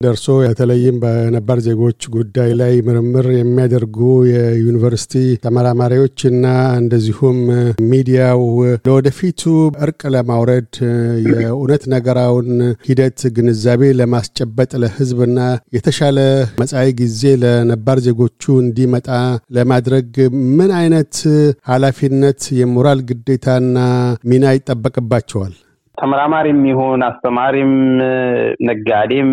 ደርሶ በተለይም በነባር ዜጎች ጉዳይ ላይ ምርምር የሚያደርጉ የዩኒቨርሲቲ ተመራማሪዎች እና እንደዚሁም ሚዲያው ለወደፊቱ እርቅ ለማውረድ የእውነት ነገራውን ሂደት ግንዛቤ ለማስጨበጥ ለሕዝብና የተሻለ መጻኢ ጊዜ ለነባር ዜጎቹ እንዲመጣ ለማድረግ ምን አይነት ኃላፊነት የሞራል ግዴታና ሚና ይጠበቅባቸዋል? ተመራማሪም ይሁን አስተማሪም ነጋዴም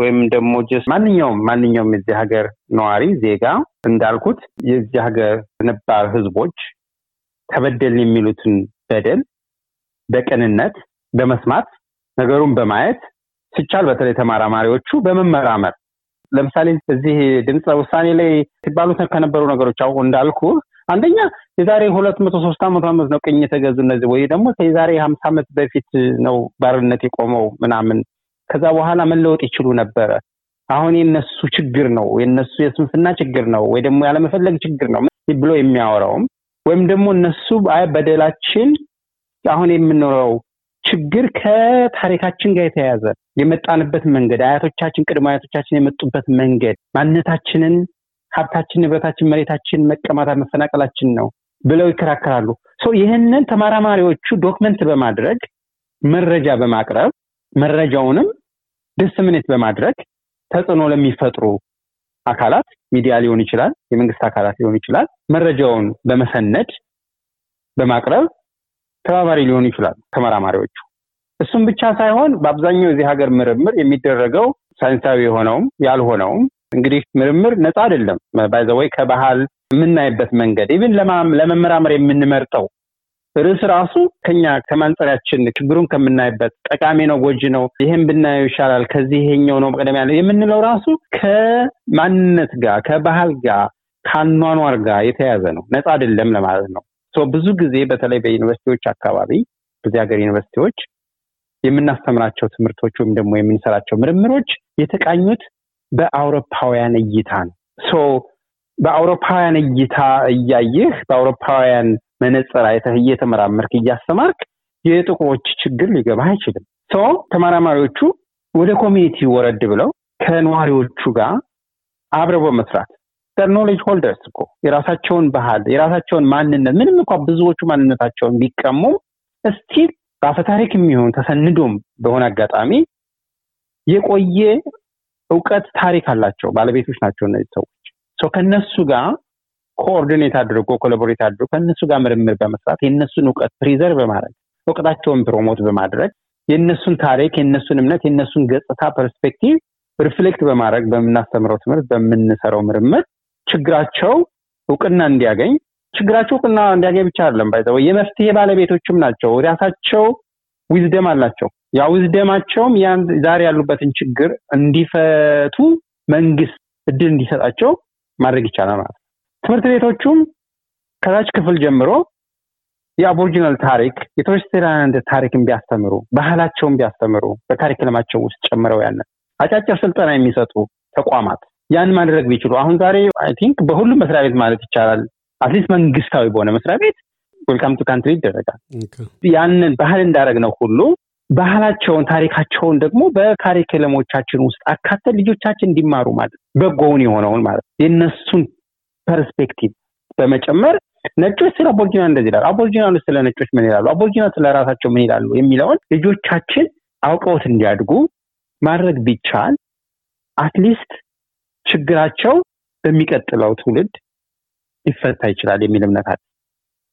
ወይም ደግሞ ጀስ ማንኛውም ማንኛውም የዚህ ሀገር ነዋሪ ዜጋ እንዳልኩት የዚህ ሀገር ነባር ህዝቦች ተበደልን የሚሉትን በደል በቅንነት በመስማት ነገሩን በማየት ሲቻል በተለይ ተመራማሪዎቹ በመመራመር። ለምሳሌ እዚህ ድምፀ ውሳኔ ላይ ሲባሉት ከነበሩ ነገሮች አሁ እንዳልኩ አንደኛ የዛሬ ሁለት መቶ ሶስት ዓመት ዓመት ነው ቅኝ የተገዙ እነዚህ ወይ ደግሞ የዛሬ ሀምሳ ዓመት በፊት ነው ባርነት የቆመው ምናምን ከዛ በኋላ መለወጥ ይችሉ ነበረ። አሁን የነሱ ችግር ነው የነሱ የስንፍና ችግር ነው ወይ ደግሞ ያለመፈለግ ችግር ነው ብሎ የሚያወራውም ወይም ደግሞ እነሱ አይ በደላችን አሁን የምንኖረው ችግር ከታሪካችን ጋር የተያያዘ የመጣንበት መንገድ አያቶቻችን ቅድመ አያቶቻችን የመጡበት መንገድ ማንነታችንን ሀብታችን፣ ንብረታችን፣ መሬታችን መቀማት መፈናቀላችን ነው ብለው ይከራከራሉ። ይህንን ተመራማሪዎቹ document በማድረግ መረጃ በማቅረብ መረጃውንም disseminate በማድረግ ተጽዕኖ ለሚፈጥሩ አካላት ሚዲያ ሊሆን ይችላል፣ የመንግስት አካላት ሊሆን ይችላል፣ መረጃውን በመሰነድ በማቅረብ ተባባሪ ሊሆኑ ይችላሉ ተመራማሪዎቹ። እሱም ብቻ ሳይሆን በአብዛኛው የዚህ ሀገር ምርምር የሚደረገው ሳይንሳዊ የሆነውም ያልሆነውም እንግዲህ ምርምር ነፃ አይደለም። by the way ከባህል የምናይበት መንገድ even ለመመራመር የምንመርጠው ርዕስ ራሱ ከኛ ከማንጸሪያችን ችግሩን ከምናይበት ጠቃሚ ነው፣ ጎጂ ነው፣ ይህም ብናየው ይሻላል፣ ከዚህ ይሄኛው ነው ቀደም ያለው የምንለው ራሱ ከማንነት ጋር ከባህል ጋር ከአኗኗር ጋር የተያዘ ነው። ነፃ አይደለም ለማለት ነው። ብዙ ጊዜ በተለይ በዩኒቨርሲቲዎች አካባቢ በዚህ ሀገር ዩኒቨርሲቲዎች የምናስተምራቸው ትምህርቶች ወይም ደግሞ የምንሰራቸው ምርምሮች የተቃኙት በአውሮፓውያን እይታ ነው። ሶ በአውሮፓውያን እይታ እያየህ በአውሮፓውያን መነጽር አይተህ እየተመራመርክ እያስተማርክ የጥቁሮች ችግር ሊገባህ አይችልም። so ተመራማሪዎቹ ወደ community ወረድ ብለው ከነዋሪዎቹ ጋር አብረው በመስራት knowledge holders እኮ የራሳቸውን ባህል የራሳቸውን ማንነት ምንም እንኳ ብዙዎቹ ማንነታቸውን ቢቀሙ still በአፈታሪክ የሚሆን ተሰንዶም በሆነ አጋጣሚ የቆየ እውቀት ታሪክ አላቸው። ባለቤቶች ናቸው እነዚህ ሰዎች። ከነሱ ጋር coordinate አድርጎ collaborate አድርጎ ከእነሱ ጋር ምርምር በመስራት የእነሱን እውቀት preserve በማድረግ እውቀታቸውን promote በማድረግ የእነሱን ታሪክ የእነሱን እምነት የእነሱን ገጽታ perspective reflect በማድረግ በምናስተምረው ትምህርት በምንሰራው ምርምር ችግራቸው እውቅና እንዲያገኝ። ችግራቸው እውቅና እንዲያገኝ ብቻ አይደለም by the way የመፍትሄ ባለቤቶችም ናቸው። ራሳቸው wisdom አላቸው። ያ wisdom ኣቸውም ያን ዛሬ ያሉበትን ችግር እንዲፈቱ መንግስት እድል እንዲሰጣቸው ማድረግ ይቻላል ማለት ትምህርት ቤቶቹም ከታች ክፍል ጀምሮ የ Aboriginal ታሪክ የ Torres Island ታሪክን ቢያስተምሩ ባህላቸውን ቢያስተምሩ በ curriculum ኣቸው ውስጥ ጨምረው ያንን አጫጭር ስልጠና የሚሰጡ ተቋማት ያን ማድረግ ቢችሉ አሁን ዛሬ I think በሁሉም መስሪያ ቤት ማለት ይቻላል at least መንግስታዊ በሆነ መስሪያ ቤት Welcome to Country ይደረጋል። ያንን ባህል እንዳደረግ ነው ሁሉ ባህላቸውን ታሪካቸውን ደግሞ በ curriculum ኦቻችን ውስጥ አካተል ልጆቻችን እንዲማሩ ማለት በጎውን የሆነውን ማለት የእነሱን perspective በመጨመር ነጮች ስለ አቦርጂናል እንደዚህ ይላሉ፣ አቦርጂናሎች ስለ ነጮች ምን ይላሉ፣ አቦርጂናል ስለ ራሳቸው ምን ይላሉ የሚለውን ልጆቻችን አውቀውት እንዲያድጉ ማድረግ ቢቻል at least ችግራቸው በሚቀጥለው ትውልድ ሊፈታ ይችላል የሚል እምነት አለ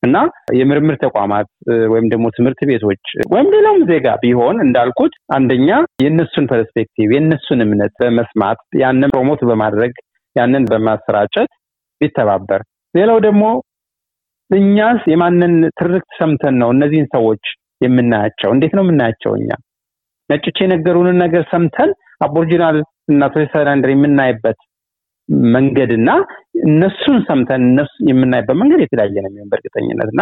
እና የምርምር ተቋማት ወይም ደግሞ ትምህርት ቤቶች ወይም ሌላውም ዜጋ ቢሆን እንዳልኩት አንደኛ የእነሱን perspective የእነሱን እምነት በመስማት ያንን promote በማድረግ ያንን በማሰራጨት ቢተባበር፣ ሌላው ደግሞ እኛስ የማንን ትርክት ሰምተን ነው እነዚህን ሰዎች የምናያቸው? እንዴት ነው የምናያቸው? እኛ ነጮች የነገሩንን ነገር ሰምተን አቦሪጂናል እና ቶሬስ አይላንደር የምናይበት መንገድ እና እነሱን ሰምተን እነሱ የምናይበት መንገድ የተለያየ ነው የሚሆን በእርግጠኝነት እና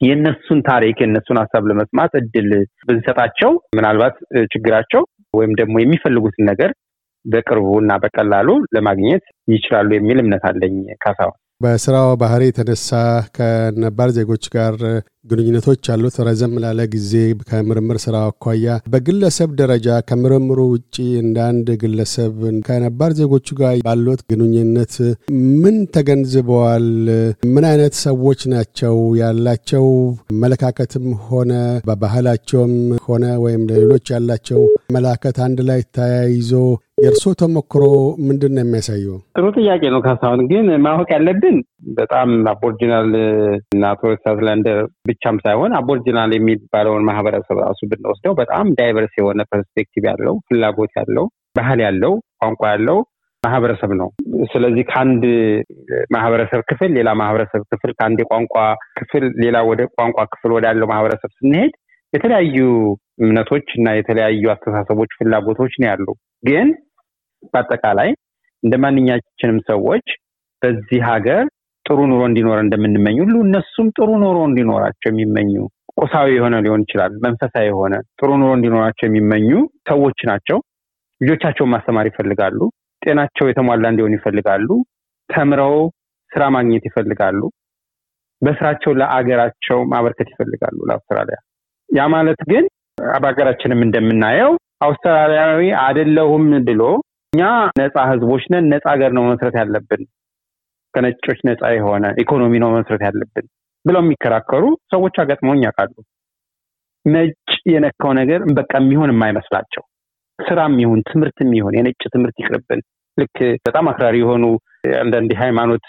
የእነሱን ታሪክ የእነሱን ሀሳብ ለመስማት እድል ብንሰጣቸው ምናልባት ችግራቸው ወይም ደግሞ የሚፈልጉትን ነገር በቅርቡ እና በቀላሉ ለማግኘት ይችላሉ የሚል እምነት አለኝ። ካሳሁን በስራው ባህሪ የተነሳ ከነባር ዜጎች ጋር ግንኙነቶች አሉት። ረዘም ላለ ጊዜ ከምርምር ስራ አኳያ በግለሰብ ደረጃ ከምርምሩ ውጭ እንደ አንድ ግለሰብ ከነባር ዜጎቹ ጋር ባሉት ግንኙነት ምን ተገንዝበዋል? ምን አይነት ሰዎች ናቸው? ያላቸው አመለካከትም ሆነ በባህላቸውም ሆነ ወይም ለሌሎች ያላቸው አመለካከት አንድ ላይ ተያይዞ የእርስዎ ተሞክሮ ምንድን ነው የሚያሳየው? ጥሩ ጥያቄ ነው ካሳሁን። ግን ማወቅ ያለብን በጣም አቦርጂናል እና ቶሬስ አይላንደር ብቻም ሳይሆን አቦርጂናል የሚባለውን ማህበረሰብ ራሱ ብንወስደው በጣም diverse የሆነ perspective ያለው ፍላጎት ያለው ባህል ያለው ቋንቋ ያለው ማህበረሰብ ነው። ስለዚህ ከአንድ ማህበረሰብ ክፍል ሌላ ማህበረሰብ ክፍል ከአንድ የቋንቋ ክፍል ሌላ ወደ ቋንቋ ክፍል ወዳለው ማህበረሰብ ስንሄድ የተለያዩ እምነቶች እና የተለያዩ አስተሳሰቦች፣ ፍላጎቶች ነው ያሉ ግን በአጠቃላይ እንደ ማንኛችንም ሰዎች በዚህ ሀገር ጥሩ ኑሮ እንዲኖር እንደምንመኝ ሁሉ እነሱም ጥሩ ኑሮ እንዲኖራቸው የሚመኙ ቁሳዊ የሆነ ሊሆን ይችላል፣ መንፈሳዊ የሆነ ጥሩ ኑሮ እንዲኖራቸው የሚመኙ ሰዎች ናቸው። ልጆቻቸውን ማስተማር ይፈልጋሉ። ጤናቸው የተሟላ እንዲሆን ይፈልጋሉ። ተምረው ስራ ማግኘት ይፈልጋሉ። በስራቸው ለአገራቸው ማበርከት ይፈልጋሉ ለአውስትራሊያ። ያ ማለት ግን በሀገራችንም እንደምናየው አውስትራሊያዊ አይደለሁም ብሎ እኛ ነፃ ህዝቦች ነን፣ ነፃ ሀገር ነው መመስረት ያለብን፣ ከነጮች ነፃ የሆነ ኢኮኖሚ ነው መመስረት ያለብን ብለው የሚከራከሩ ሰዎች አጋጥመውኝ ያውቃሉ። ነጭ የነካው ነገር በቃ የሚሆን የማይመስላቸው ስራም ይሁን ትምህርትም ይሁን የነጭ ትምህርት ይቅርብን። ልክ በጣም አክራሪ የሆኑ አንዳንድ ሃይማኖት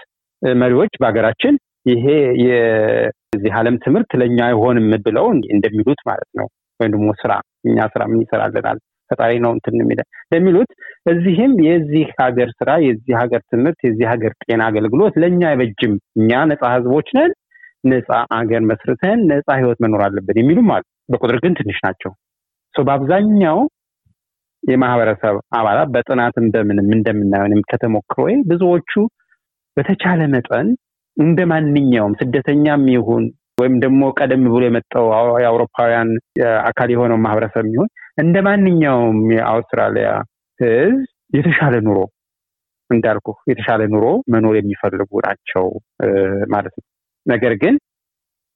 መሪዎች በሀገራችን ይሄ የዚህ ዓለም ትምህርት ለእኛ አይሆንም ብለው እንደሚሉት ማለት ነው። ወይም ደግሞ ስራ እኛ ስራ ምን ይሰራልናል ፈጣሪ ነው እንትን የሚለ እንደሚሉት እዚህም የዚህ ሀገር ስራ የዚህ ሀገር ትምህርት የዚህ ሀገር ጤና አገልግሎት ለእኛ አይበጅም፣ እኛ ነፃ ህዝቦች ነን፣ ነፃ ሀገር መስርተን ነፃ ህይወት መኖር አለብን የሚሉም አሉ። በቁጥር ግን ትንሽ ናቸው። በአብዛኛው የማህበረሰብ አባላት በጥናትም በምንም እንደምናየው ከተሞክሮ ብዙዎቹ በተቻለ መጠን እንደ ማንኛውም ስደተኛም ይሁን ወይም ደግሞ ቀደም ብሎ የመጣው የአውሮፓውያን አካል የሆነው ማህበረሰብ የሚሆን እንደ ማንኛውም የአውስትራሊያ ህዝብ የተሻለ ኑሮ እንዳልኩ የተሻለ ኑሮ መኖር የሚፈልጉ ናቸው ማለት ነው። ነገር ግን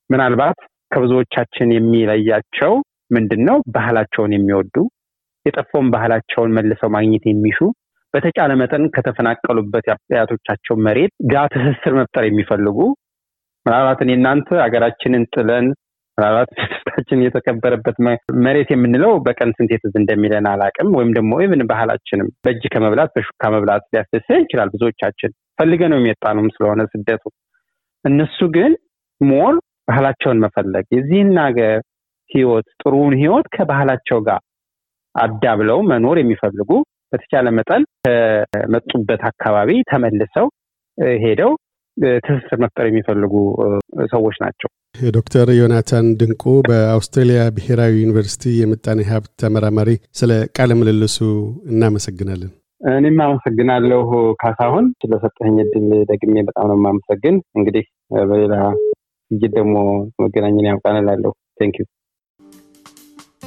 ምናልባት ከብዙዎቻችን የሚለያቸው ምንድን ነው? ባህላቸውን የሚወዱ የጠፋውን ባህላቸውን መልሰው ማግኘት የሚሹ በተጫለ መጠን ከተፈናቀሉበት የአያቶቻቸው መሬት ጋር ትስስር መፍጠር የሚፈልጉ ምናልባት እኔ እናንተ ሀገራችንን ጥለን ምናልባት ቤተሰባችን የተከበረበት መሬት የምንለው በቀን ስንት ትዝ እንደሚለን አላውቅም። ወይም ደግሞ even ባህላችንም በእጅ ከመብላት በሹካ መብላት ሊያስደስት ይችላል። ብዙዎቻችን ፈልገን ነው የወጣነውም ስለሆነ ስደቱ። እነሱ ግን more ባህላቸውን መፈለግ የዚህን ሀገር ህይወት ጥሩውን ህይወት ከባህላቸው ጋር አዳብለው መኖር የሚፈልጉ በተቻለ መጠን ከመጡበት አካባቢ ተመልሰው ሄደው ትስስር መፍጠር የሚፈልጉ ሰዎች ናቸው። ዶክተር ዮናታን ድንቁ በአውስትራሊያ ብሔራዊ ዩኒቨርሲቲ የምጣኔ ሀብት ተመራማሪ፣ ስለ ቃለ ምልልሱ እናመሰግናለን። እኔም አመሰግናለሁ ካሳሁን፣ ስለሰጠኸኝ እድል ደግሜ በጣም ነው የማመሰግን። እንግዲህ በሌላ ዝግጅት ደግሞ መገናኘት ያብቃን እላለሁ። thank you።